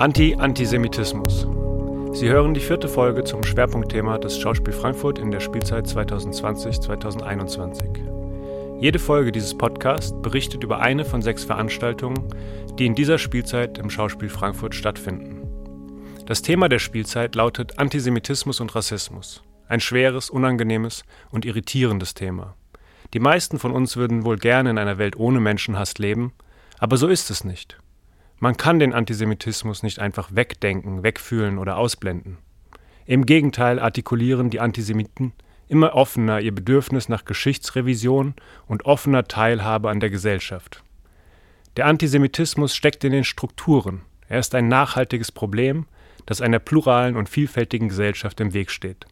Anti-Antisemitismus. Sie hören die vierte Folge zum Schwerpunktthema des Schauspiel Frankfurt in der Spielzeit 2020-2021. Jede Folge dieses Podcasts berichtet über eine von sechs Veranstaltungen, die in dieser Spielzeit im Schauspiel Frankfurt stattfinden. Das Thema der Spielzeit lautet Antisemitismus und Rassismus. Ein schweres, unangenehmes und irritierendes Thema. Die meisten von uns würden wohl gerne in einer Welt ohne Menschenhass leben, aber so ist es nicht. Man kann den Antisemitismus nicht einfach wegdenken, wegfühlen oder ausblenden. Im Gegenteil artikulieren die Antisemiten immer offener ihr Bedürfnis nach Geschichtsrevision und offener Teilhabe an der Gesellschaft. Der Antisemitismus steckt in den Strukturen. Er ist ein nachhaltiges Problem, das einer pluralen und vielfältigen Gesellschaft im Weg steht.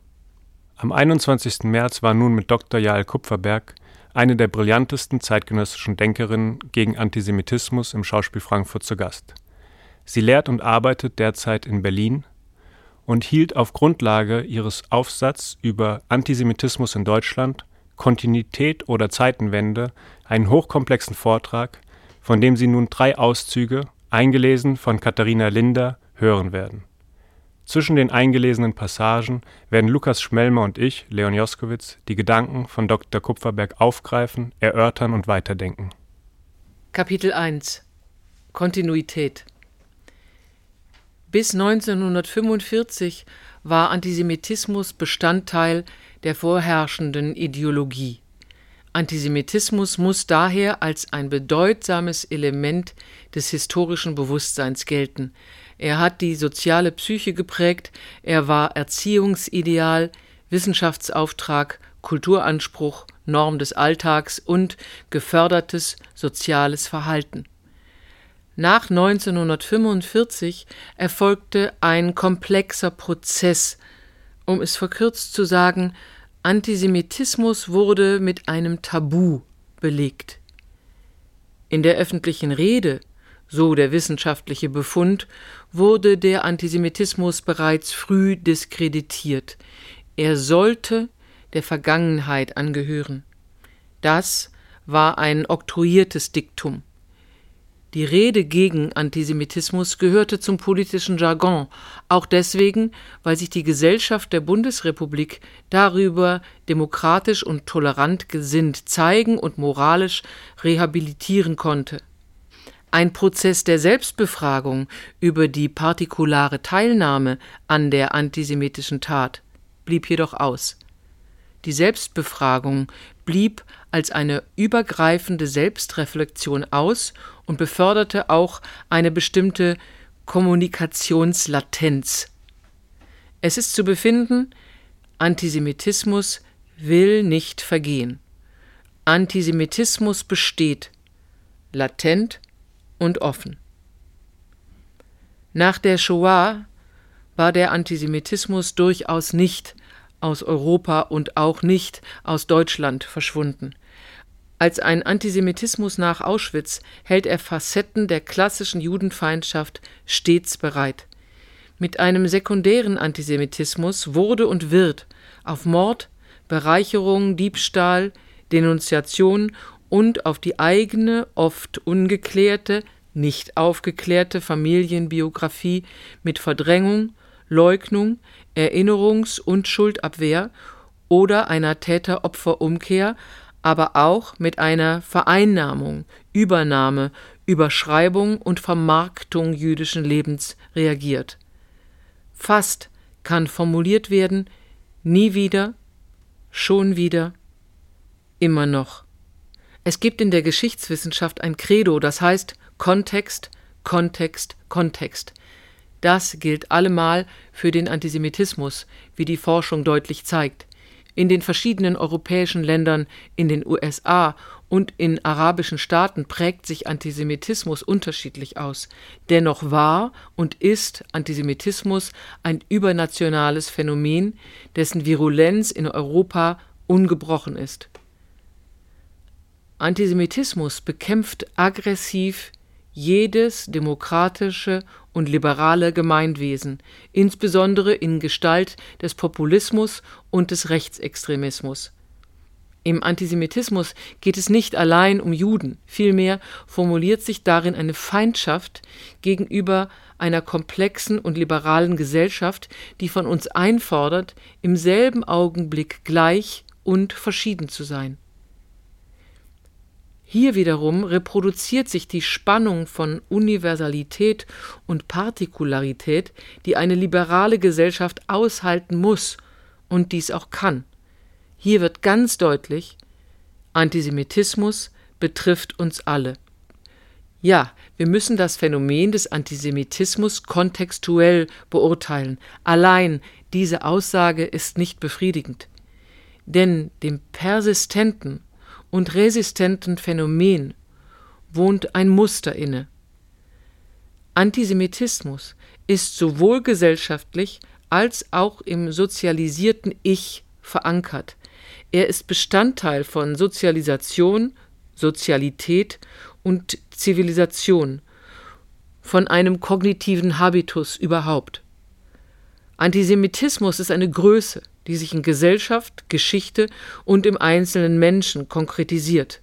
Am 21. März war nun mit Dr. Jael Kupferberg eine der brillantesten zeitgenössischen Denkerinnen gegen Antisemitismus im Schauspiel Frankfurt zu Gast. Sie lehrt und arbeitet derzeit in Berlin und hielt auf Grundlage ihres Aufsatzes über Antisemitismus in Deutschland, Kontinuität oder Zeitenwende einen hochkomplexen Vortrag, von dem Sie nun drei Auszüge, eingelesen von Katharina Linder, hören werden. Zwischen den eingelesenen Passagen werden Lukas Schmelmer und ich, Leon Joskowitz, die Gedanken von Dr. Kupferberg aufgreifen, erörtern und weiterdenken. Kapitel 1 Kontinuität Bis 1945 war Antisemitismus Bestandteil der vorherrschenden Ideologie. Antisemitismus muss daher als ein bedeutsames Element des historischen Bewusstseins gelten, er hat die soziale Psyche geprägt, er war Erziehungsideal, Wissenschaftsauftrag, Kulturanspruch, Norm des Alltags und gefördertes soziales Verhalten. Nach 1945 erfolgte ein komplexer Prozess, um es verkürzt zu sagen, Antisemitismus wurde mit einem Tabu belegt. In der öffentlichen Rede so der wissenschaftliche Befund, wurde der Antisemitismus bereits früh diskreditiert. Er sollte der Vergangenheit angehören. Das war ein oktroyiertes Diktum. Die Rede gegen Antisemitismus gehörte zum politischen Jargon, auch deswegen, weil sich die Gesellschaft der Bundesrepublik darüber demokratisch und tolerant gesinnt zeigen und moralisch rehabilitieren konnte. Ein Prozess der Selbstbefragung über die partikulare Teilnahme an der antisemitischen Tat blieb jedoch aus. Die Selbstbefragung blieb als eine übergreifende Selbstreflexion aus und beförderte auch eine bestimmte Kommunikationslatenz. Es ist zu befinden, Antisemitismus will nicht vergehen. Antisemitismus besteht, latent und offen. Nach der Shoah war der Antisemitismus durchaus nicht aus Europa und auch nicht aus Deutschland verschwunden. Als ein Antisemitismus nach Auschwitz hält er Facetten der klassischen Judenfeindschaft stets bereit. Mit einem sekundären Antisemitismus wurde und wird auf Mord, Bereicherung, Diebstahl, Denunziation und auf die eigene, oft ungeklärte, nicht aufgeklärte Familienbiografie mit Verdrängung, Leugnung, Erinnerungs- und Schuldabwehr oder einer Täter-Opfer-Umkehr, aber auch mit einer Vereinnahmung, Übernahme, Überschreibung und Vermarktung jüdischen Lebens reagiert. Fast kann formuliert werden, nie wieder, schon wieder, immer noch. Es gibt in der Geschichtswissenschaft ein Credo, das heißt Kontext, Kontext, Kontext. Das gilt allemal für den Antisemitismus, wie die Forschung deutlich zeigt. In den verschiedenen europäischen Ländern, in den USA und in arabischen Staaten prägt sich Antisemitismus unterschiedlich aus. Dennoch war und ist Antisemitismus ein übernationales Phänomen, dessen Virulenz in Europa ungebrochen ist. Antisemitismus bekämpft aggressiv jedes demokratische und liberale Gemeinwesen, insbesondere in Gestalt des Populismus und des Rechtsextremismus. Im Antisemitismus geht es nicht allein um Juden, vielmehr formuliert sich darin eine Feindschaft gegenüber einer komplexen und liberalen Gesellschaft, die von uns einfordert, im selben Augenblick gleich und verschieden zu sein. Hier wiederum reproduziert sich die Spannung von Universalität und Partikularität, die eine liberale Gesellschaft aushalten muss und dies auch kann. Hier wird ganz deutlich, Antisemitismus betrifft uns alle. Ja, wir müssen das Phänomen des Antisemitismus kontextuell beurteilen. Allein diese Aussage ist nicht befriedigend. Denn dem persistenten und resistenten Phänomen wohnt ein Muster inne. Antisemitismus ist sowohl gesellschaftlich als auch im sozialisierten Ich verankert. Er ist Bestandteil von Sozialisation, Sozialität und Zivilisation, von einem kognitiven Habitus überhaupt. Antisemitismus ist eine Größe, die sich in Gesellschaft, Geschichte und im einzelnen Menschen konkretisiert.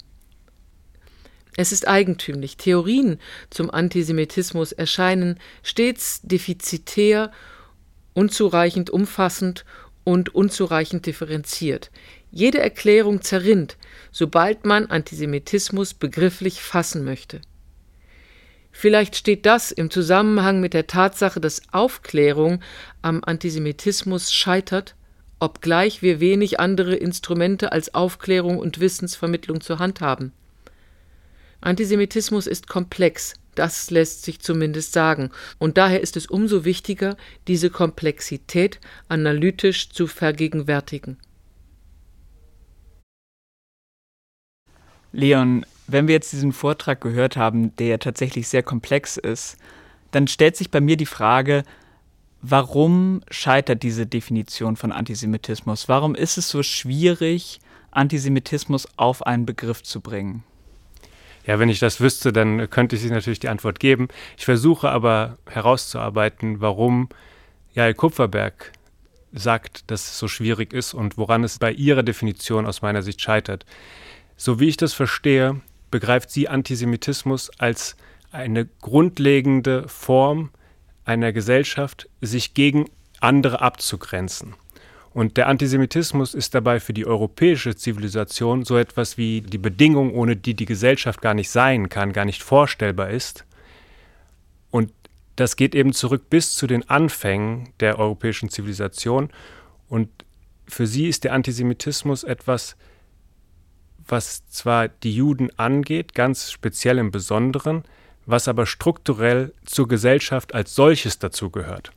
Es ist eigentümlich, Theorien zum Antisemitismus erscheinen stets defizitär, unzureichend umfassend und unzureichend differenziert. Jede Erklärung zerrinnt, sobald man Antisemitismus begrifflich fassen möchte. Vielleicht steht das im Zusammenhang mit der Tatsache, dass Aufklärung am Antisemitismus scheitert, obgleich wir wenig andere Instrumente als Aufklärung und Wissensvermittlung zur Hand haben. Antisemitismus ist komplex, das lässt sich zumindest sagen, und daher ist es umso wichtiger, diese Komplexität analytisch zu vergegenwärtigen. Leon, wenn wir jetzt diesen Vortrag gehört haben, der ja tatsächlich sehr komplex ist, dann stellt sich bei mir die Frage, warum scheitert diese Definition von Antisemitismus? Warum ist es so schwierig, Antisemitismus auf einen Begriff zu bringen? Ja, wenn ich das wüsste, dann könnte ich Sie natürlich die Antwort geben. Ich versuche aber herauszuarbeiten, warum Jael Kupferberg sagt, dass es so schwierig ist und woran es bei ihrer Definition aus meiner Sicht scheitert. So wie ich das verstehe, begreift sie Antisemitismus als eine grundlegende Form einer Gesellschaft, sich gegen andere abzugrenzen. Und der Antisemitismus ist dabei für die europäische Zivilisation so etwas wie die Bedingung, ohne die die Gesellschaft gar nicht sein kann, gar nicht vorstellbar ist. Und das geht eben zurück bis zu den Anfängen der europäischen Zivilisation. Und für sie ist der Antisemitismus etwas, was zwar die Juden angeht, ganz speziell im Besonderen, was aber strukturell zur Gesellschaft als solches dazugehört.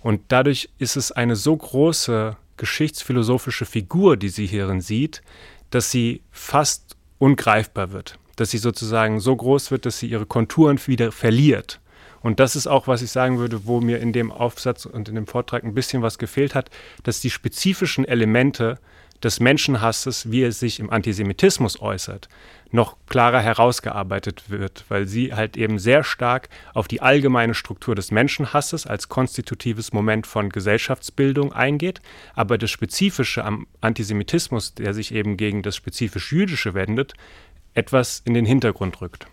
Und dadurch ist es eine so große geschichtsphilosophische Figur, die sie hierin sieht, dass sie fast ungreifbar wird, dass sie sozusagen so groß wird, dass sie ihre Konturen wieder verliert. Und das ist auch, was ich sagen würde, wo mir in dem Aufsatz und in dem Vortrag ein bisschen was gefehlt hat, dass die spezifischen Elemente des Menschenhasses, wie er sich im Antisemitismus äußert, noch klarer herausgearbeitet wird, weil sie halt eben sehr stark auf die allgemeine Struktur des Menschenhasses als konstitutives Moment von Gesellschaftsbildung eingeht, aber das Spezifische am Antisemitismus, der sich eben gegen das spezifisch Jüdische wendet, etwas in den Hintergrund rückt.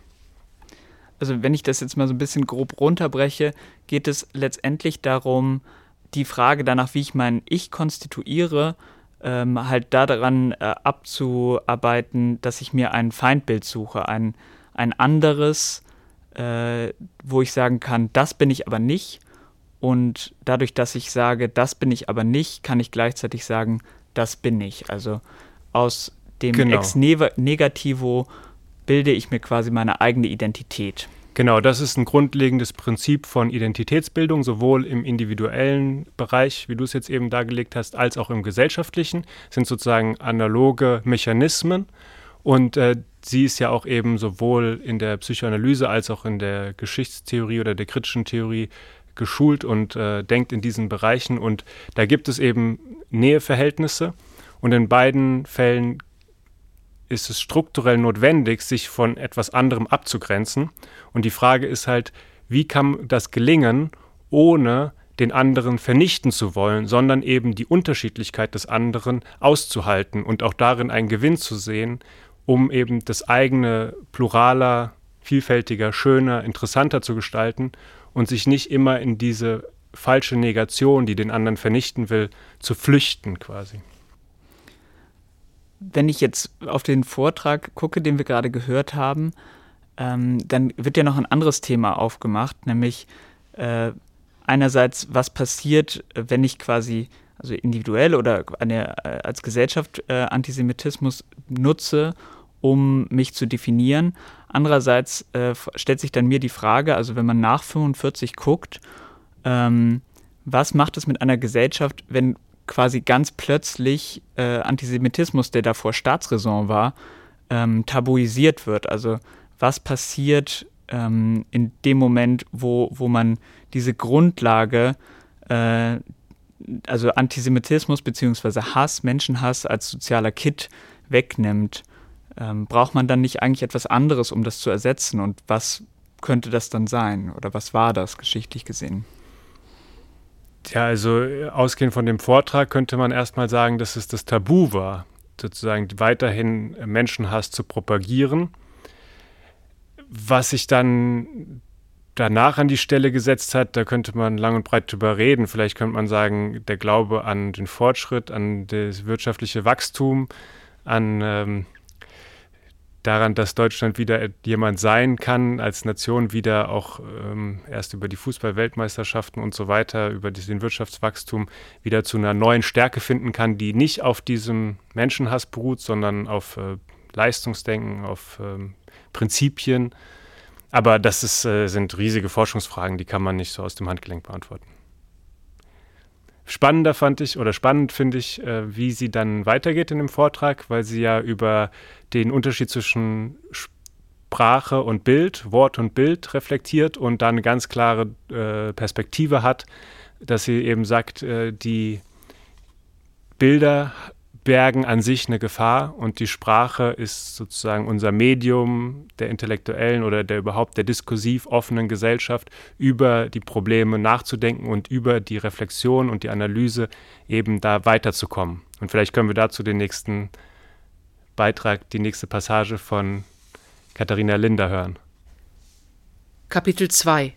Also wenn ich das jetzt mal so ein bisschen grob runterbreche, geht es letztendlich darum, die Frage danach, wie ich mein Ich konstituiere, ähm, halt daran äh, abzuarbeiten, dass ich mir ein Feindbild suche, ein, ein anderes, äh, wo ich sagen kann, das bin ich aber nicht. Und dadurch, dass ich sage, das bin ich aber nicht, kann ich gleichzeitig sagen, das bin ich. Also aus dem genau. Ex Negativo bilde ich mir quasi meine eigene Identität. Genau, das ist ein grundlegendes Prinzip von Identitätsbildung, sowohl im individuellen Bereich, wie du es jetzt eben dargelegt hast, als auch im gesellschaftlichen, sind sozusagen analoge Mechanismen. Und äh, sie ist ja auch eben sowohl in der Psychoanalyse als auch in der Geschichtstheorie oder der kritischen Theorie geschult und äh, denkt in diesen Bereichen. Und da gibt es eben Näheverhältnisse. Und in beiden Fällen ist es strukturell notwendig, sich von etwas anderem abzugrenzen. Und die Frage ist halt, wie kann das gelingen, ohne den anderen vernichten zu wollen, sondern eben die Unterschiedlichkeit des anderen auszuhalten und auch darin einen Gewinn zu sehen, um eben das eigene pluraler, vielfältiger, schöner, interessanter zu gestalten und sich nicht immer in diese falsche Negation, die den anderen vernichten will, zu flüchten quasi. Wenn ich jetzt auf den Vortrag gucke, den wir gerade gehört haben, ähm, dann wird ja noch ein anderes Thema aufgemacht, nämlich äh, einerseits, was passiert, wenn ich quasi, also individuell oder eine, äh, als Gesellschaft äh, Antisemitismus nutze, um mich zu definieren. Andererseits äh, stellt sich dann mir die Frage, also wenn man nach 45 guckt, ähm, was macht es mit einer Gesellschaft, wenn quasi ganz plötzlich äh, Antisemitismus, der davor Staatsräson war, ähm, tabuisiert wird? Also was passiert ähm, in dem Moment, wo, wo man diese Grundlage, äh, also Antisemitismus bzw. Hass, Menschenhass als sozialer Kit wegnimmt, ähm, braucht man dann nicht eigentlich etwas anderes, um das zu ersetzen? Und was könnte das dann sein? Oder was war das geschichtlich gesehen? Ja, also ausgehend von dem Vortrag könnte man erstmal sagen, dass es das Tabu war, sozusagen weiterhin Menschenhass zu propagieren. Was sich dann danach an die Stelle gesetzt hat, da könnte man lang und breit drüber reden. Vielleicht könnte man sagen, der Glaube an den Fortschritt, an das wirtschaftliche Wachstum, an ähm, daran, dass Deutschland wieder jemand sein kann, als Nation wieder auch ähm, erst über die Fußball-Weltmeisterschaften und so weiter, über den Wirtschaftswachstum wieder zu einer neuen Stärke finden kann, die nicht auf diesem Menschenhass beruht, sondern auf äh, Leistungsdenken, auf ähm, Prinzipien aber das ist, äh, sind riesige Forschungsfragen, die kann man nicht so aus dem Handgelenk beantworten. Spannender fand ich oder spannend finde ich, äh, wie sie dann weitergeht in dem Vortrag, weil sie ja über den Unterschied zwischen Sprache und Bild, Wort und Bild reflektiert und dann eine ganz klare äh, Perspektive hat, dass sie eben sagt, äh, die Bilder bergen an sich eine Gefahr und die Sprache ist sozusagen unser Medium der intellektuellen oder der überhaupt der diskursiv offenen Gesellschaft, über die Probleme nachzudenken und über die Reflexion und die Analyse eben da weiterzukommen. Und vielleicht können wir dazu den nächsten Beitrag, die nächste Passage von Katharina Linder hören. Kapitel 2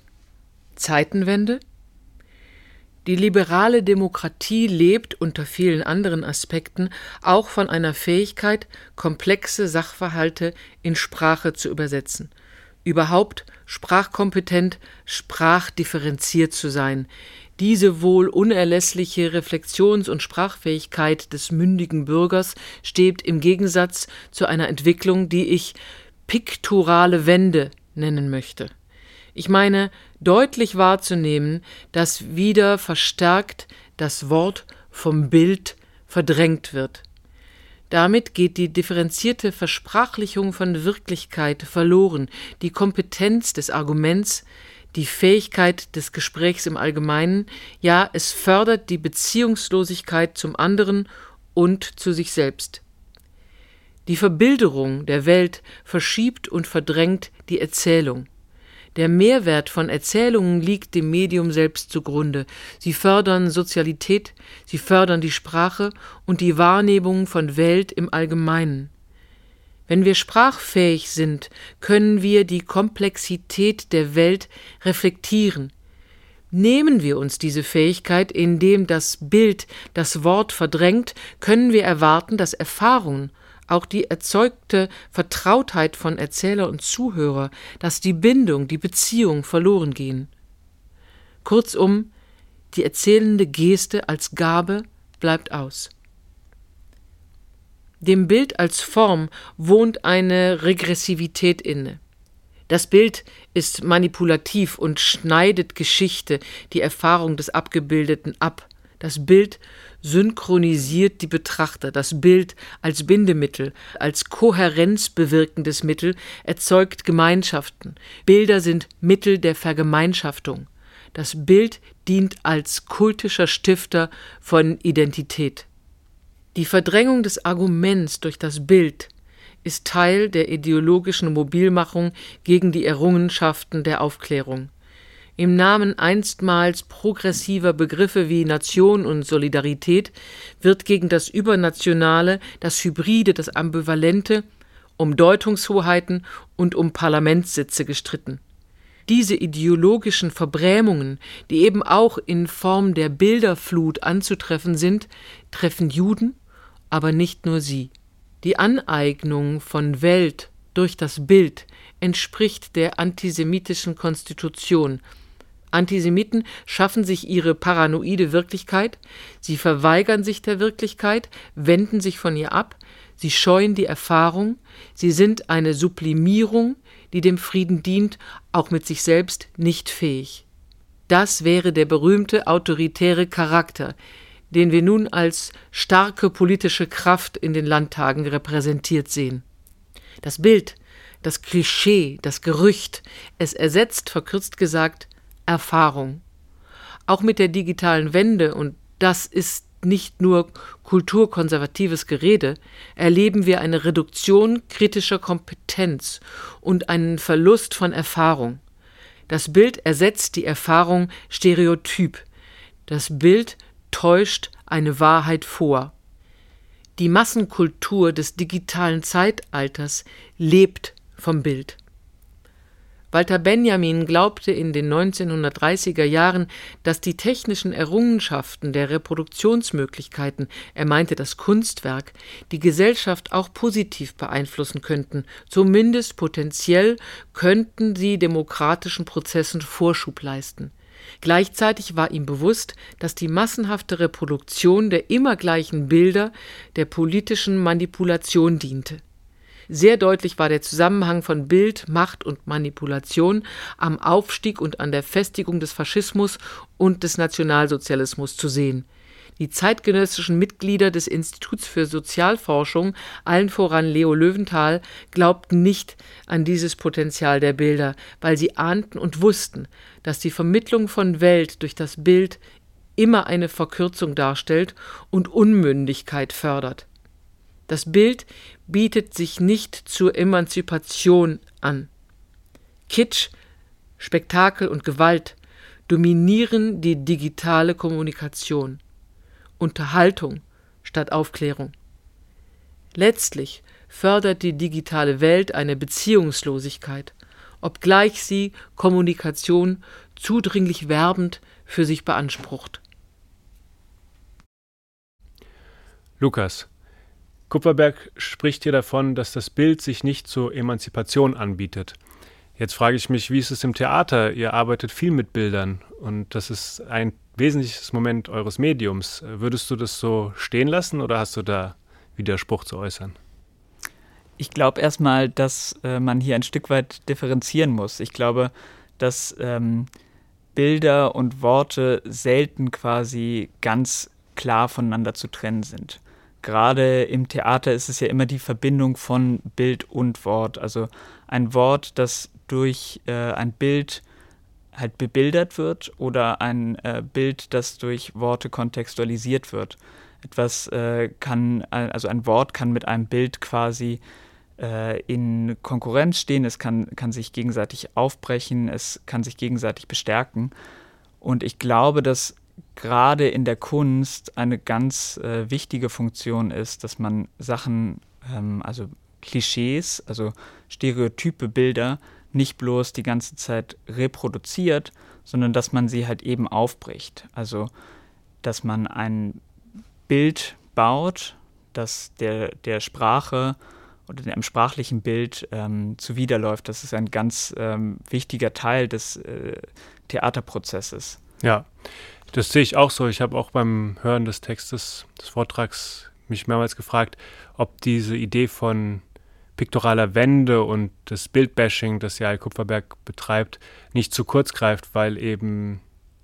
Zeitenwende die liberale Demokratie lebt unter vielen anderen Aspekten auch von einer Fähigkeit, komplexe Sachverhalte in Sprache zu übersetzen, überhaupt sprachkompetent, sprachdifferenziert zu sein. Diese wohl unerlässliche Reflexions- und Sprachfähigkeit des mündigen Bürgers steht im Gegensatz zu einer Entwicklung, die ich pikturale Wende nennen möchte. Ich meine, deutlich wahrzunehmen, dass wieder verstärkt das Wort vom Bild verdrängt wird. Damit geht die differenzierte Versprachlichung von Wirklichkeit verloren, die Kompetenz des Arguments, die Fähigkeit des Gesprächs im Allgemeinen, ja, es fördert die Beziehungslosigkeit zum anderen und zu sich selbst. Die Verbilderung der Welt verschiebt und verdrängt die Erzählung. Der Mehrwert von Erzählungen liegt dem Medium selbst zugrunde. Sie fördern Sozialität, sie fördern die Sprache und die Wahrnehmung von Welt im Allgemeinen. Wenn wir sprachfähig sind, können wir die Komplexität der Welt reflektieren. Nehmen wir uns diese Fähigkeit, indem das Bild das Wort verdrängt, können wir erwarten, dass Erfahrungen auch die erzeugte Vertrautheit von Erzähler und Zuhörer, dass die Bindung, die Beziehung verloren gehen. Kurzum, die erzählende Geste als Gabe bleibt aus. Dem Bild als Form wohnt eine Regressivität inne. Das Bild ist manipulativ und schneidet Geschichte, die Erfahrung des Abgebildeten ab. Das Bild synchronisiert die Betrachter. Das Bild als Bindemittel, als kohärenzbewirkendes Mittel erzeugt Gemeinschaften. Bilder sind Mittel der Vergemeinschaftung. Das Bild dient als kultischer Stifter von Identität. Die Verdrängung des Arguments durch das Bild ist Teil der ideologischen Mobilmachung gegen die Errungenschaften der Aufklärung. Im Namen einstmals progressiver Begriffe wie Nation und Solidarität wird gegen das Übernationale, das Hybride, das Ambivalente, um Deutungshoheiten und um Parlamentssitze gestritten. Diese ideologischen Verbrämungen, die eben auch in Form der Bilderflut anzutreffen sind, treffen Juden, aber nicht nur sie. Die Aneignung von Welt durch das Bild entspricht der antisemitischen Konstitution, Antisemiten schaffen sich ihre paranoide Wirklichkeit, sie verweigern sich der Wirklichkeit, wenden sich von ihr ab, sie scheuen die Erfahrung, sie sind eine Sublimierung, die dem Frieden dient, auch mit sich selbst nicht fähig. Das wäre der berühmte autoritäre Charakter, den wir nun als starke politische Kraft in den Landtagen repräsentiert sehen. Das Bild, das Klischee, das Gerücht, es ersetzt, verkürzt gesagt, Erfahrung. Auch mit der digitalen Wende, und das ist nicht nur kulturkonservatives Gerede, erleben wir eine Reduktion kritischer Kompetenz und einen Verlust von Erfahrung. Das Bild ersetzt die Erfahrung stereotyp. Das Bild täuscht eine Wahrheit vor. Die Massenkultur des digitalen Zeitalters lebt vom Bild. Walter Benjamin glaubte in den 1930er Jahren, dass die technischen Errungenschaften der Reproduktionsmöglichkeiten, er meinte das Kunstwerk, die Gesellschaft auch positiv beeinflussen könnten, zumindest potenziell könnten sie demokratischen Prozessen Vorschub leisten. Gleichzeitig war ihm bewusst, dass die massenhafte Reproduktion der immer gleichen Bilder der politischen Manipulation diente sehr deutlich war der Zusammenhang von Bild, Macht und Manipulation am Aufstieg und an der Festigung des Faschismus und des Nationalsozialismus zu sehen. Die zeitgenössischen Mitglieder des Instituts für Sozialforschung, allen voran Leo Löwenthal, glaubten nicht an dieses Potenzial der Bilder, weil sie ahnten und wussten, dass die Vermittlung von Welt durch das Bild immer eine Verkürzung darstellt und Unmündigkeit fördert. Das Bild bietet sich nicht zur Emanzipation an. Kitsch, Spektakel und Gewalt dominieren die digitale Kommunikation. Unterhaltung statt Aufklärung. Letztlich fördert die digitale Welt eine Beziehungslosigkeit, obgleich sie Kommunikation zudringlich werbend für sich beansprucht. Lukas, Kupferberg spricht hier davon, dass das Bild sich nicht zur Emanzipation anbietet. Jetzt frage ich mich, wie ist es im Theater? Ihr arbeitet viel mit Bildern und das ist ein wesentliches Moment eures Mediums. Würdest du das so stehen lassen oder hast du da Widerspruch zu äußern? Ich glaube erstmal, dass äh, man hier ein Stück weit differenzieren muss. Ich glaube, dass ähm, Bilder und Worte selten quasi ganz klar voneinander zu trennen sind gerade im Theater ist es ja immer die Verbindung von Bild und Wort. Also ein Wort, das durch äh, ein Bild halt bebildert wird oder ein äh, Bild, das durch Worte kontextualisiert wird. Etwas äh, kann, also ein Wort kann mit einem Bild quasi äh, in Konkurrenz stehen, es kann, kann sich gegenseitig aufbrechen, es kann sich gegenseitig bestärken. Und ich glaube, dass gerade in der Kunst eine ganz äh, wichtige Funktion ist, dass man Sachen, ähm, also Klischees, also stereotype Bilder, nicht bloß die ganze Zeit reproduziert, sondern dass man sie halt eben aufbricht. Also, dass man ein Bild baut, das der, der Sprache oder dem sprachlichen Bild ähm, zuwiderläuft. Das ist ein ganz ähm, wichtiger Teil des äh, Theaterprozesses. Ja, das sehe ich auch so. Ich habe auch beim Hören des Textes, des Vortrags, mich mehrmals gefragt, ob diese Idee von piktoraler Wende und das Bildbashing, das Jael Kupferberg betreibt, nicht zu kurz greift, weil eben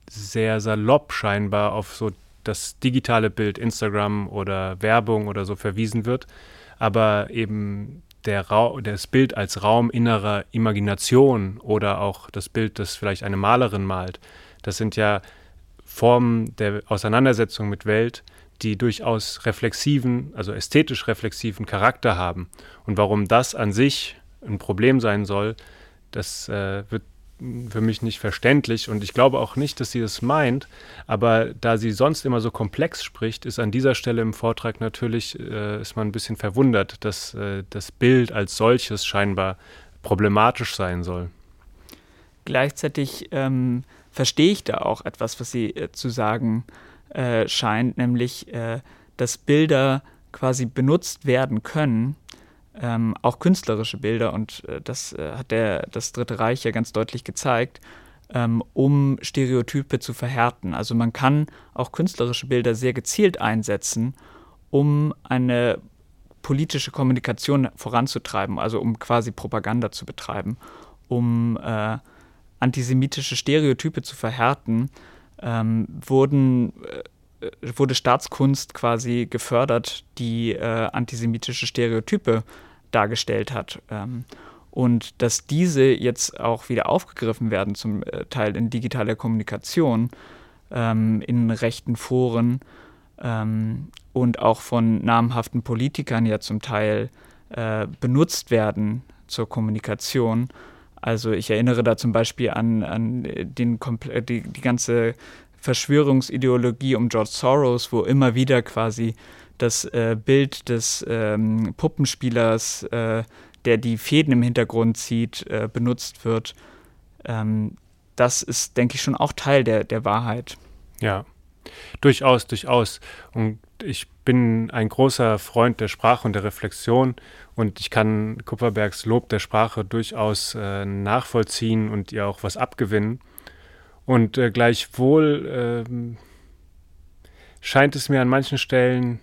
sehr salopp scheinbar auf so das digitale Bild, Instagram oder Werbung oder so verwiesen wird, aber eben der das Bild als Raum innerer Imagination oder auch das Bild, das vielleicht eine Malerin malt, das sind ja Formen der Auseinandersetzung mit Welt, die durchaus reflexiven, also ästhetisch reflexiven Charakter haben. Und warum das an sich ein Problem sein soll, das äh, wird für mich nicht verständlich und ich glaube auch nicht, dass sie das meint. Aber da sie sonst immer so komplex spricht, ist an dieser Stelle im Vortrag natürlich, äh, ist man ein bisschen verwundert, dass äh, das Bild als solches scheinbar problematisch sein soll. Gleichzeitig ähm, verstehe ich da auch etwas, was sie äh, zu sagen äh, scheint, nämlich, äh, dass Bilder quasi benutzt werden können, ähm, auch künstlerische Bilder, und äh, das äh, hat der, das Dritte Reich ja ganz deutlich gezeigt, ähm, um Stereotype zu verhärten. Also man kann auch künstlerische Bilder sehr gezielt einsetzen, um eine politische Kommunikation voranzutreiben, also um quasi Propaganda zu betreiben, um äh, antisemitische Stereotype zu verhärten, ähm, wurden äh, wurde Staatskunst quasi gefördert, die äh, antisemitische Stereotype dargestellt hat. Ähm, und dass diese jetzt auch wieder aufgegriffen werden, zum äh, Teil in digitaler Kommunikation, ähm, in rechten Foren ähm, und auch von namhaften Politikern ja zum Teil äh, benutzt werden zur Kommunikation. Also ich erinnere da zum Beispiel an, an den, die, die ganze Verschwörungsideologie um George Soros, wo immer wieder quasi das äh, Bild des ähm, Puppenspielers, äh, der die Fäden im Hintergrund zieht, äh, benutzt wird. Ähm, das ist, denke ich, schon auch Teil der, der Wahrheit. Ja, durchaus, durchaus. Und ich bin ein großer Freund der Sprache und der Reflexion und ich kann Kupferbergs Lob der Sprache durchaus äh, nachvollziehen und ihr auch was abgewinnen. Und äh, gleichwohl äh, scheint es mir an manchen Stellen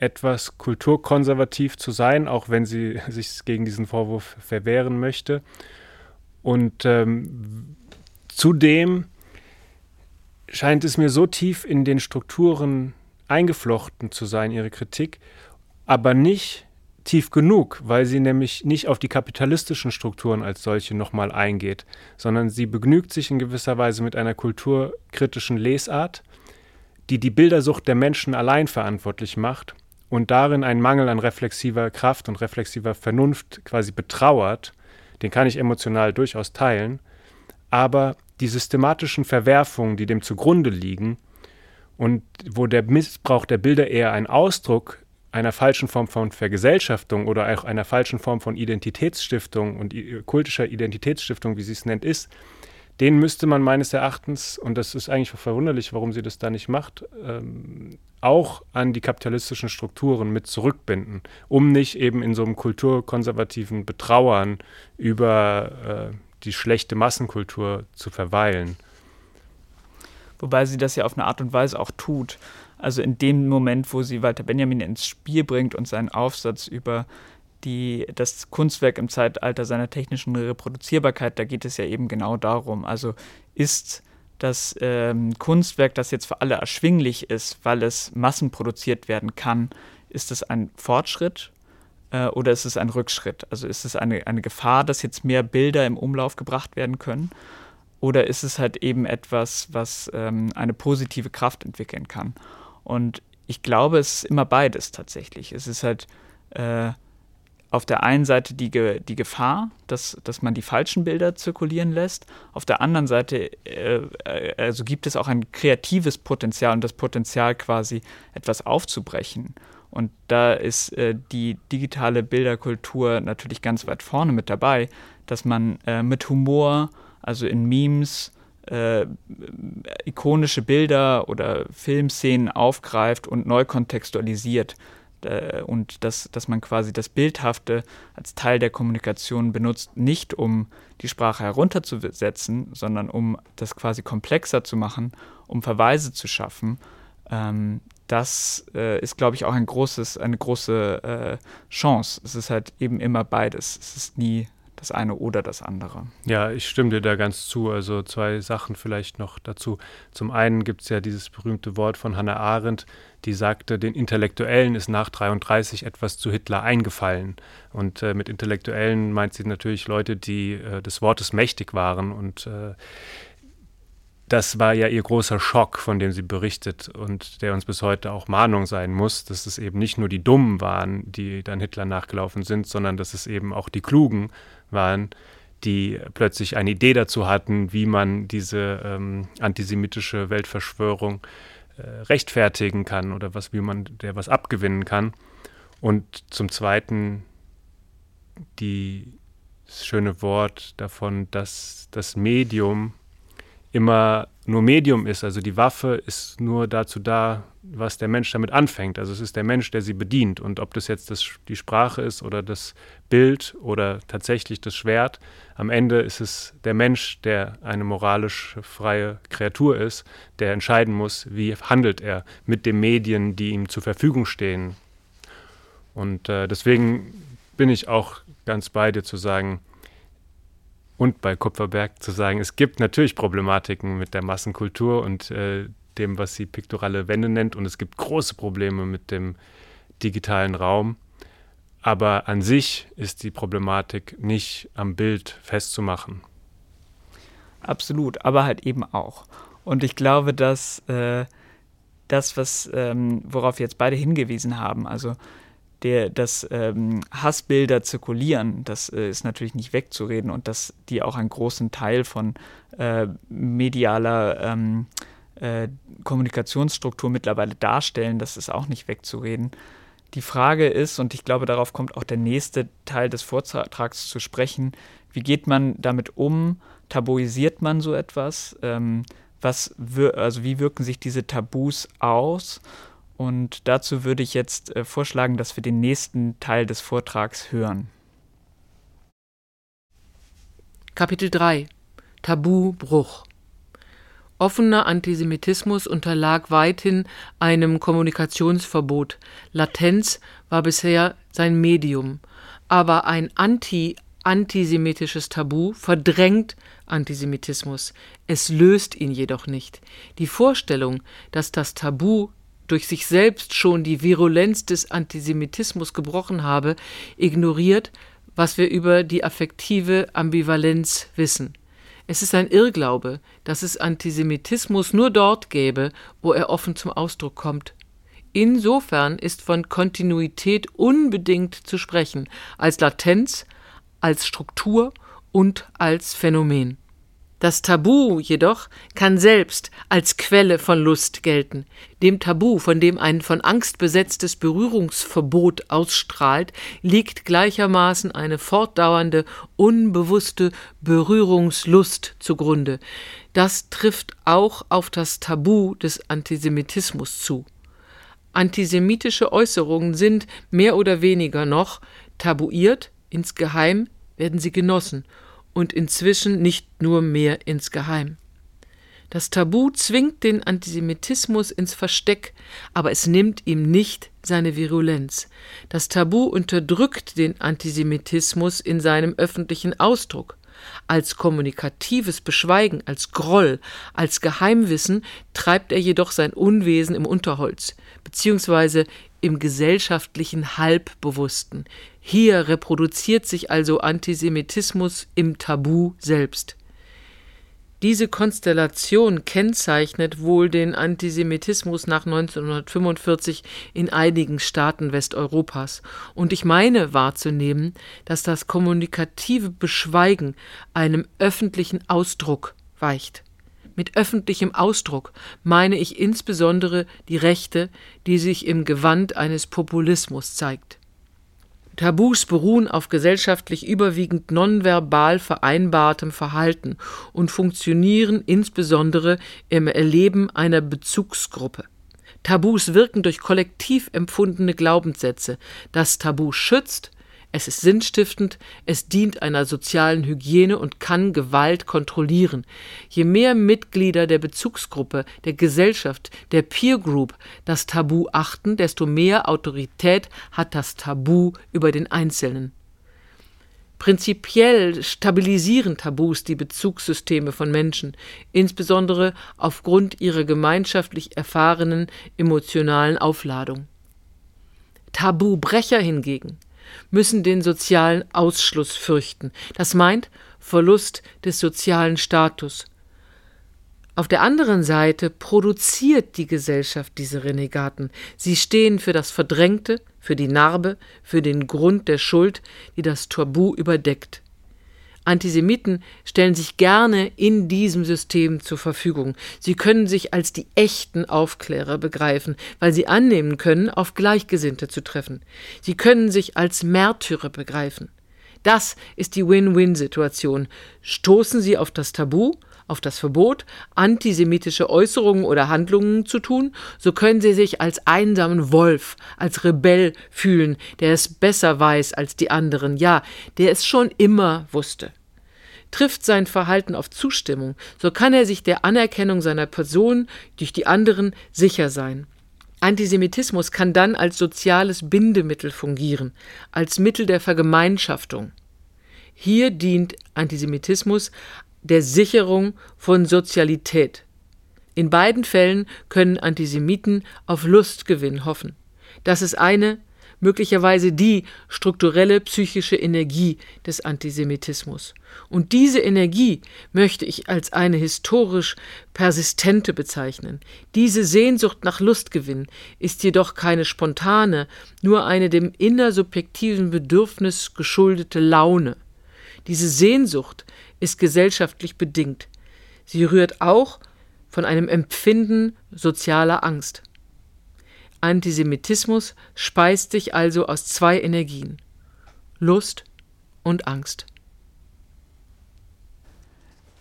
etwas kulturkonservativ zu sein, auch wenn sie sich gegen diesen Vorwurf verwehren möchte. Und ähm, zudem scheint es mir so tief in den Strukturen eingeflochten zu sein, ihre Kritik, aber nicht tief genug, weil sie nämlich nicht auf die kapitalistischen Strukturen als solche nochmal eingeht, sondern sie begnügt sich in gewisser Weise mit einer kulturkritischen Lesart, die die Bildersucht der Menschen allein verantwortlich macht und darin einen Mangel an reflexiver Kraft und reflexiver Vernunft quasi betrauert, den kann ich emotional durchaus teilen, aber die systematischen Verwerfungen, die dem zugrunde liegen und wo der Missbrauch der Bilder eher ein Ausdruck einer falschen Form von Vergesellschaftung oder auch einer falschen Form von Identitätsstiftung und kultischer Identitätsstiftung, wie sie es nennt, ist, den müsste man meines Erachtens, und das ist eigentlich verwunderlich, warum sie das da nicht macht, ähm, auch an die kapitalistischen Strukturen mit zurückbinden, um nicht eben in so einem kulturkonservativen Betrauern über äh, die schlechte Massenkultur zu verweilen. Wobei sie das ja auf eine Art und Weise auch tut. Also in dem Moment, wo sie Walter Benjamin ins Spiel bringt und seinen Aufsatz über die, das Kunstwerk im Zeitalter seiner technischen Reproduzierbarkeit, da geht es ja eben genau darum. Also ist das ähm, Kunstwerk, das jetzt für alle erschwinglich ist, weil es massenproduziert werden kann, ist es ein Fortschritt äh, oder ist es ein Rückschritt? Also ist es eine, eine Gefahr, dass jetzt mehr Bilder im Umlauf gebracht werden können? Oder ist es halt eben etwas, was ähm, eine positive Kraft entwickeln kann? Und ich glaube, es ist immer beides tatsächlich. Es ist halt äh, auf der einen Seite die, Ge die Gefahr, dass, dass man die falschen Bilder zirkulieren lässt. Auf der anderen Seite äh, also gibt es auch ein kreatives Potenzial und das Potenzial quasi etwas aufzubrechen. Und da ist äh, die digitale Bilderkultur natürlich ganz weit vorne mit dabei, dass man äh, mit Humor, also in Memes, äh, ikonische Bilder oder Filmszenen aufgreift und neu kontextualisiert. Äh, und dass, dass man quasi das Bildhafte als Teil der Kommunikation benutzt, nicht um die Sprache herunterzusetzen, sondern um das quasi komplexer zu machen, um Verweise zu schaffen. Ähm, das äh, ist, glaube ich, auch ein großes, eine große äh, Chance. Es ist halt eben immer beides. Es ist nie das eine oder das andere. Ja, ich stimme dir da ganz zu. Also zwei Sachen vielleicht noch dazu. Zum einen gibt es ja dieses berühmte Wort von Hannah Arendt, die sagte, den Intellektuellen ist nach 33 etwas zu Hitler eingefallen. Und äh, mit Intellektuellen meint sie natürlich Leute, die äh, des Wortes mächtig waren und äh, das war ja ihr großer Schock, von dem sie berichtet und der uns bis heute auch Mahnung sein muss, dass es eben nicht nur die Dummen waren, die dann Hitler nachgelaufen sind, sondern dass es eben auch die Klugen waren, die plötzlich eine Idee dazu hatten, wie man diese ähm, antisemitische Weltverschwörung äh, rechtfertigen kann oder was, wie man der was abgewinnen kann. Und zum Zweiten die das schöne Wort davon, dass das Medium immer nur Medium ist. Also die Waffe ist nur dazu da, was der Mensch damit anfängt. Also es ist der Mensch, der sie bedient. Und ob das jetzt das, die Sprache ist oder das Bild oder tatsächlich das Schwert, am Ende ist es der Mensch, der eine moralisch freie Kreatur ist, der entscheiden muss, wie handelt er mit den Medien, die ihm zur Verfügung stehen. Und äh, deswegen bin ich auch ganz bei dir zu sagen, und bei Kupferberg zu sagen, es gibt natürlich Problematiken mit der Massenkultur und äh, dem, was sie piktorale Wände nennt, und es gibt große Probleme mit dem digitalen Raum. Aber an sich ist die Problematik nicht am Bild festzumachen. Absolut, aber halt eben auch. Und ich glaube, dass äh, das, was, ähm, worauf jetzt beide hingewiesen haben, also der, dass ähm, Hassbilder zirkulieren, das äh, ist natürlich nicht wegzureden und dass die auch einen großen Teil von äh, medialer ähm, äh, Kommunikationsstruktur mittlerweile darstellen, das ist auch nicht wegzureden. Die Frage ist, und ich glaube, darauf kommt auch der nächste Teil des Vortrags zu sprechen, wie geht man damit um? Tabuisiert man so etwas? Ähm, was also wie wirken sich diese Tabus aus? Und dazu würde ich jetzt äh, vorschlagen, dass wir den nächsten Teil des Vortrags hören. Kapitel 3 Tabubruch Offener Antisemitismus unterlag weithin einem Kommunikationsverbot. Latenz war bisher sein Medium. Aber ein anti-antisemitisches Tabu verdrängt Antisemitismus. Es löst ihn jedoch nicht. Die Vorstellung, dass das Tabu durch sich selbst schon die Virulenz des Antisemitismus gebrochen habe, ignoriert, was wir über die affektive Ambivalenz wissen. Es ist ein Irrglaube, dass es Antisemitismus nur dort gäbe, wo er offen zum Ausdruck kommt. Insofern ist von Kontinuität unbedingt zu sprechen, als Latenz, als Struktur und als Phänomen. Das Tabu jedoch kann selbst als Quelle von Lust gelten. Dem Tabu, von dem ein von Angst besetztes Berührungsverbot ausstrahlt, liegt gleichermaßen eine fortdauernde, unbewusste Berührungslust zugrunde. Das trifft auch auf das Tabu des Antisemitismus zu. Antisemitische Äußerungen sind mehr oder weniger noch tabuiert, insgeheim werden sie genossen und inzwischen nicht nur mehr insgeheim. Das Tabu zwingt den Antisemitismus ins Versteck, aber es nimmt ihm nicht seine Virulenz. Das Tabu unterdrückt den Antisemitismus in seinem öffentlichen Ausdruck. Als kommunikatives Beschweigen, als Groll, als Geheimwissen treibt er jedoch sein Unwesen im Unterholz, beziehungsweise im gesellschaftlichen Halbbewussten. Hier reproduziert sich also Antisemitismus im Tabu selbst. Diese Konstellation kennzeichnet wohl den Antisemitismus nach 1945 in einigen Staaten Westeuropas, und ich meine wahrzunehmen, dass das kommunikative Beschweigen einem öffentlichen Ausdruck weicht. Mit öffentlichem Ausdruck meine ich insbesondere die Rechte, die sich im Gewand eines Populismus zeigt. Tabus beruhen auf gesellschaftlich überwiegend nonverbal vereinbartem Verhalten und funktionieren insbesondere im Erleben einer Bezugsgruppe. Tabus wirken durch kollektiv empfundene Glaubenssätze. Das Tabu schützt, es ist sinnstiftend, es dient einer sozialen Hygiene und kann Gewalt kontrollieren. Je mehr Mitglieder der Bezugsgruppe, der Gesellschaft, der Peer Group das Tabu achten, desto mehr Autorität hat das Tabu über den Einzelnen. Prinzipiell stabilisieren Tabus die Bezugssysteme von Menschen, insbesondere aufgrund ihrer gemeinschaftlich erfahrenen emotionalen Aufladung. Tabubrecher hingegen müssen den sozialen Ausschluss fürchten. Das meint Verlust des sozialen Status. Auf der anderen Seite produziert die Gesellschaft diese Renegaten. Sie stehen für das Verdrängte, für die Narbe, für den Grund der Schuld, die das Tabu überdeckt. Antisemiten stellen sich gerne in diesem System zur Verfügung. Sie können sich als die echten Aufklärer begreifen, weil sie annehmen können, auf Gleichgesinnte zu treffen. Sie können sich als Märtyrer begreifen. Das ist die Win-Win-Situation. Stoßen sie auf das Tabu, auf das Verbot, antisemitische Äußerungen oder Handlungen zu tun, so können sie sich als einsamen Wolf, als Rebell fühlen, der es besser weiß als die anderen, ja, der es schon immer wusste. Trifft sein Verhalten auf Zustimmung, so kann er sich der Anerkennung seiner Person durch die anderen sicher sein. Antisemitismus kann dann als soziales Bindemittel fungieren, als Mittel der Vergemeinschaftung. Hier dient Antisemitismus der Sicherung von Sozialität. In beiden Fällen können Antisemiten auf Lustgewinn hoffen. Das ist eine, möglicherweise die strukturelle psychische Energie des Antisemitismus. Und diese Energie möchte ich als eine historisch persistente bezeichnen. Diese Sehnsucht nach Lustgewinn ist jedoch keine spontane, nur eine dem innersubjektiven Bedürfnis geschuldete Laune. Diese Sehnsucht ist gesellschaftlich bedingt. Sie rührt auch von einem Empfinden sozialer Angst. Antisemitismus speist sich also aus zwei Energien Lust und Angst.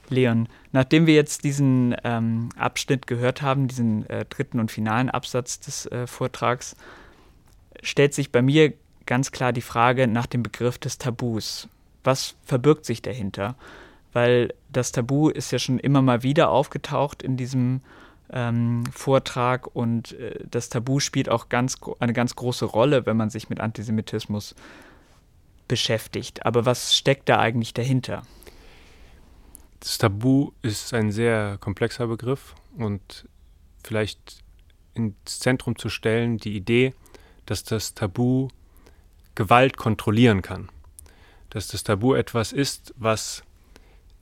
Leon, nachdem wir jetzt diesen ähm, Abschnitt gehört haben, diesen äh, dritten und finalen Absatz des äh, Vortrags, stellt sich bei mir ganz klar die Frage nach dem Begriff des Tabus. Was verbirgt sich dahinter? Weil das Tabu ist ja schon immer mal wieder aufgetaucht in diesem ähm, Vortrag und äh, das Tabu spielt auch ganz, eine ganz große Rolle, wenn man sich mit Antisemitismus beschäftigt. Aber was steckt da eigentlich dahinter? Das Tabu ist ein sehr komplexer Begriff und vielleicht ins Zentrum zu stellen die Idee, dass das Tabu Gewalt kontrollieren kann. Dass das Tabu etwas ist, was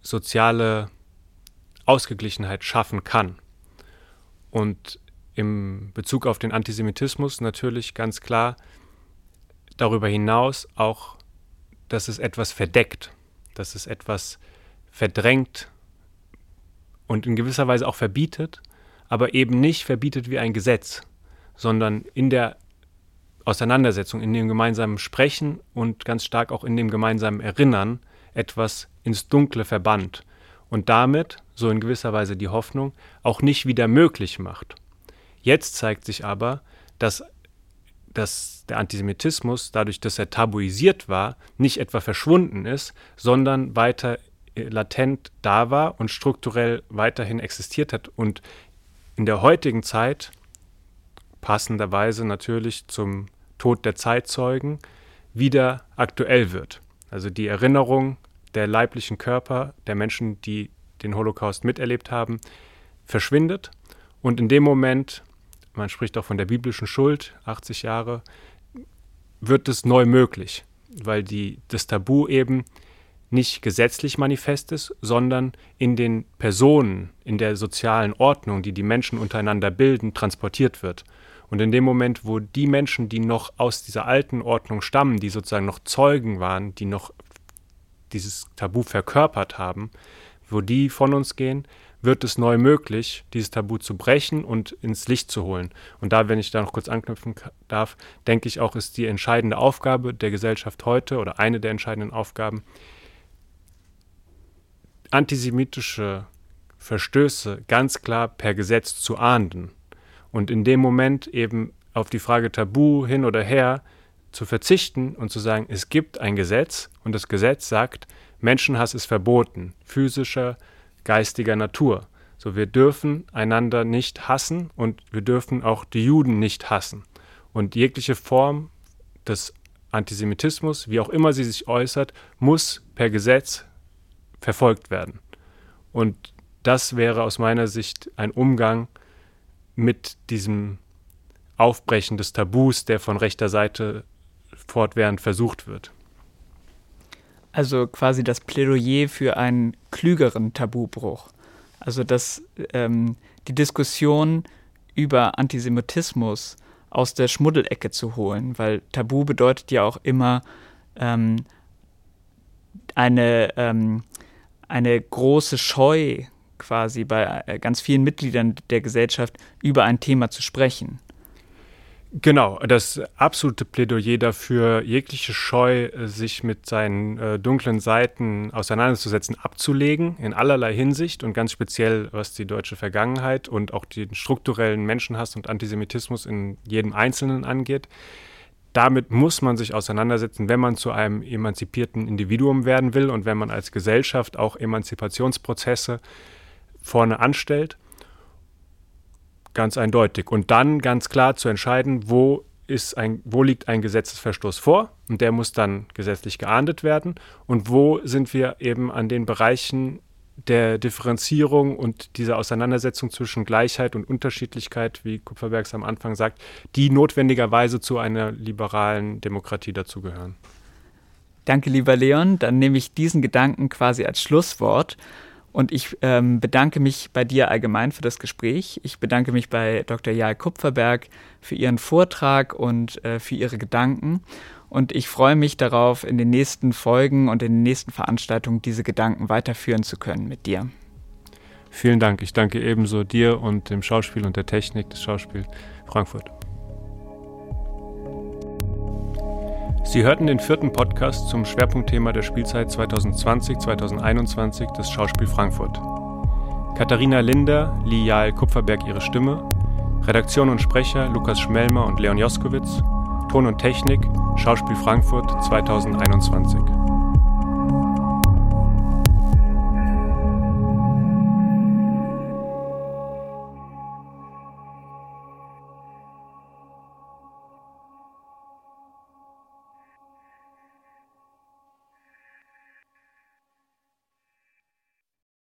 soziale Ausgeglichenheit schaffen kann. Und im Bezug auf den Antisemitismus natürlich ganz klar darüber hinaus auch, dass es etwas verdeckt, dass es etwas verdrängt und in gewisser Weise auch verbietet, aber eben nicht verbietet wie ein Gesetz, sondern in der Auseinandersetzung, in dem gemeinsamen Sprechen und ganz stark auch in dem gemeinsamen Erinnern etwas ins Dunkle verbannt. Und damit, so in gewisser Weise die Hoffnung, auch nicht wieder möglich macht. Jetzt zeigt sich aber, dass, dass der Antisemitismus, dadurch, dass er tabuisiert war, nicht etwa verschwunden ist, sondern weiter latent da war und strukturell weiterhin existiert hat und in der heutigen Zeit, passenderweise natürlich zum Tod der Zeitzeugen, wieder aktuell wird. Also die Erinnerung der leiblichen Körper der Menschen, die den Holocaust miterlebt haben, verschwindet. Und in dem Moment, man spricht auch von der biblischen Schuld, 80 Jahre, wird es neu möglich, weil die, das Tabu eben nicht gesetzlich manifest ist, sondern in den Personen, in der sozialen Ordnung, die die Menschen untereinander bilden, transportiert wird. Und in dem Moment, wo die Menschen, die noch aus dieser alten Ordnung stammen, die sozusagen noch Zeugen waren, die noch dieses Tabu verkörpert haben, wo die von uns gehen, wird es neu möglich, dieses Tabu zu brechen und ins Licht zu holen. Und da, wenn ich da noch kurz anknüpfen darf, denke ich auch, ist die entscheidende Aufgabe der Gesellschaft heute oder eine der entscheidenden Aufgaben, antisemitische Verstöße ganz klar per Gesetz zu ahnden und in dem Moment eben auf die Frage Tabu hin oder her zu verzichten und zu sagen, es gibt ein Gesetz und das Gesetz sagt, Menschenhass ist verboten, physischer, geistiger Natur. So, wir dürfen einander nicht hassen und wir dürfen auch die Juden nicht hassen. Und jegliche Form des Antisemitismus, wie auch immer sie sich äußert, muss per Gesetz verfolgt werden. Und das wäre aus meiner Sicht ein Umgang mit diesem Aufbrechen des Tabus, der von rechter Seite fortwährend versucht wird. Also quasi das Plädoyer für einen klügeren Tabubruch. Also dass ähm, die Diskussion über Antisemitismus aus der Schmuddelecke zu holen, weil Tabu bedeutet ja auch immer, ähm, eine, ähm, eine große Scheu quasi bei äh, ganz vielen Mitgliedern der Gesellschaft über ein Thema zu sprechen. Genau, das absolute Plädoyer dafür, jegliche Scheu, sich mit seinen äh, dunklen Seiten auseinanderzusetzen, abzulegen, in allerlei Hinsicht und ganz speziell was die deutsche Vergangenheit und auch den strukturellen Menschenhass und Antisemitismus in jedem Einzelnen angeht. Damit muss man sich auseinandersetzen, wenn man zu einem emanzipierten Individuum werden will und wenn man als Gesellschaft auch Emanzipationsprozesse vorne anstellt ganz eindeutig. Und dann ganz klar zu entscheiden, wo, ist ein, wo liegt ein Gesetzesverstoß vor und der muss dann gesetzlich geahndet werden und wo sind wir eben an den Bereichen der Differenzierung und dieser Auseinandersetzung zwischen Gleichheit und Unterschiedlichkeit, wie Kupferbergs am Anfang sagt, die notwendigerweise zu einer liberalen Demokratie dazugehören. Danke, lieber Leon. Dann nehme ich diesen Gedanken quasi als Schlusswort und ich ähm, bedanke mich bei dir allgemein für das Gespräch. Ich bedanke mich bei Dr. Jael Kupferberg für ihren Vortrag und äh, für ihre Gedanken. Und ich freue mich darauf, in den nächsten Folgen und in den nächsten Veranstaltungen diese Gedanken weiterführen zu können mit dir. Vielen Dank. Ich danke ebenso dir und dem Schauspiel und der Technik des Schauspiels Frankfurt. Sie hörten den vierten Podcast zum Schwerpunktthema der Spielzeit 2020-2021 des Schauspiel Frankfurt. Katharina Linder lieh Jael Kupferberg ihre Stimme, Redaktion und Sprecher Lukas Schmelmer und Leon Joskowitz, Ton und Technik Schauspiel Frankfurt 2021.